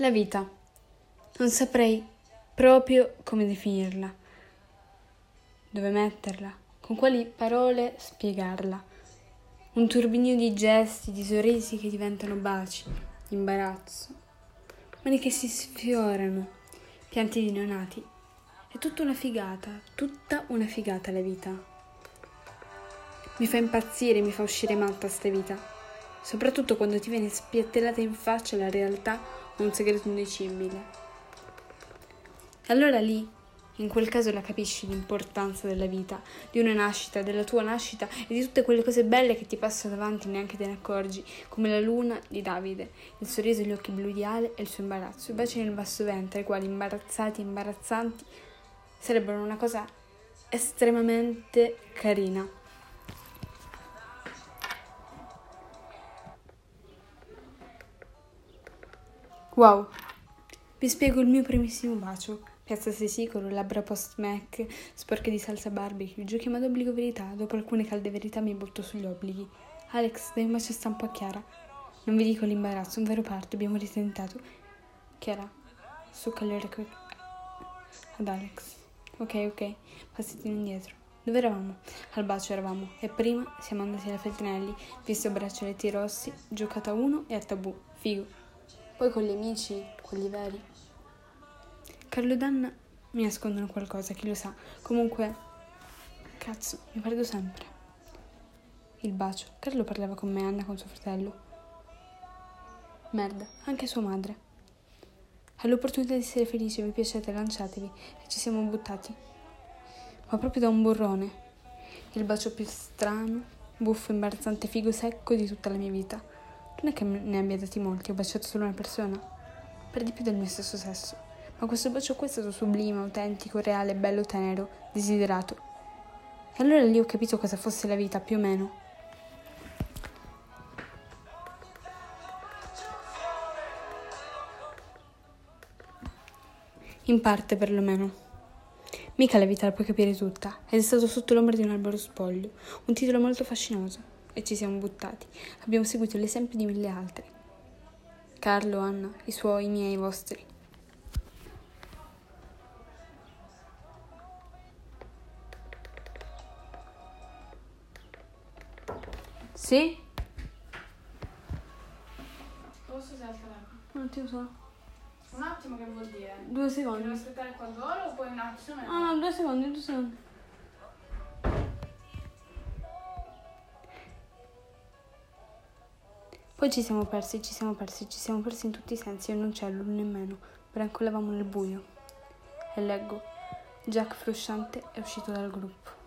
La vita. Non saprei proprio come definirla, dove metterla, con quali parole spiegarla. Un turbinio di gesti, di sorrisi che diventano baci, imbarazzo, mani che si sfiorano, pianti di neonati. È tutta una figata, tutta una figata la vita. Mi fa impazzire, mi fa uscire matta sta vita, soprattutto quando ti viene spiattellata in faccia la realtà o un segreto indicibile. Allora lì in quel caso la capisci l'importanza della vita, di una nascita, della tua nascita e di tutte quelle cose belle che ti passano davanti e neanche te ne accorgi, come la luna di Davide, il sorriso gli occhi blu di Ale e il suo imbarazzo, i baci nel basso ventre, i quali imbarazzati e imbarazzanti sarebbero una cosa estremamente carina. Wow, vi spiego il mio primissimo bacio. Piazza sei sicuro, labbra post-Mac, sporche di salsa barbecue. Giochiamo ad obbligo verità. Dopo alcune calde verità mi butto sugli obblighi. Alex, dai un bacio stampo a Chiara. Non vi dico l'imbarazzo, un vero parto, abbiamo ritentato. Chiara, succa le orecchie ad Alex. Ok, ok, passati indietro. Dove eravamo? Al bacio eravamo. E prima siamo andati alla Feltrinelli, visto braccialetti rossi, giocato a uno e a tabù. Figo. Poi con gli amici, quelli veri. Carlo e Danna mi nascondono qualcosa, chi lo sa. Comunque, cazzo, mi perdo sempre. Il bacio. Carlo parlava con me, Anna con suo fratello. Merda, anche sua madre. All'opportunità di essere felici, vi piacete, lanciatevi. E ci siamo buttati. Ma proprio da un burrone. Il bacio più strano, buffo, imbarazzante, figo secco di tutta la mia vita. Non è che ne abbia dati molti, ho baciato solo una persona. Per di più del mio stesso sesso. Ma questo bacio qua è stato sublime, autentico, reale, bello, tenero, desiderato. E allora lì ho capito cosa fosse la vita, più o meno. In parte, perlomeno. Mica la vita la puoi capire tutta, ed è stato sotto l'ombra di un albero spoglio, un titolo molto fascinoso, e ci siamo buttati. Abbiamo seguito l'esempio di mille altri. Carlo, Anna, i suoi, i miei, i vostri. Sì? Posso saltare l'acqua? Non ti so. Un attimo che vuol dire? Due secondi. Devo aspettare qua d'oro o poi un attimo? Ah, no, due secondi, due secondi. Poi ci siamo persi, ci siamo persi, ci siamo persi in tutti i sensi, io non c'è l'uno nemmeno. Brancolavamo nel buio. E leggo. Jack frusciante è uscito dal gruppo.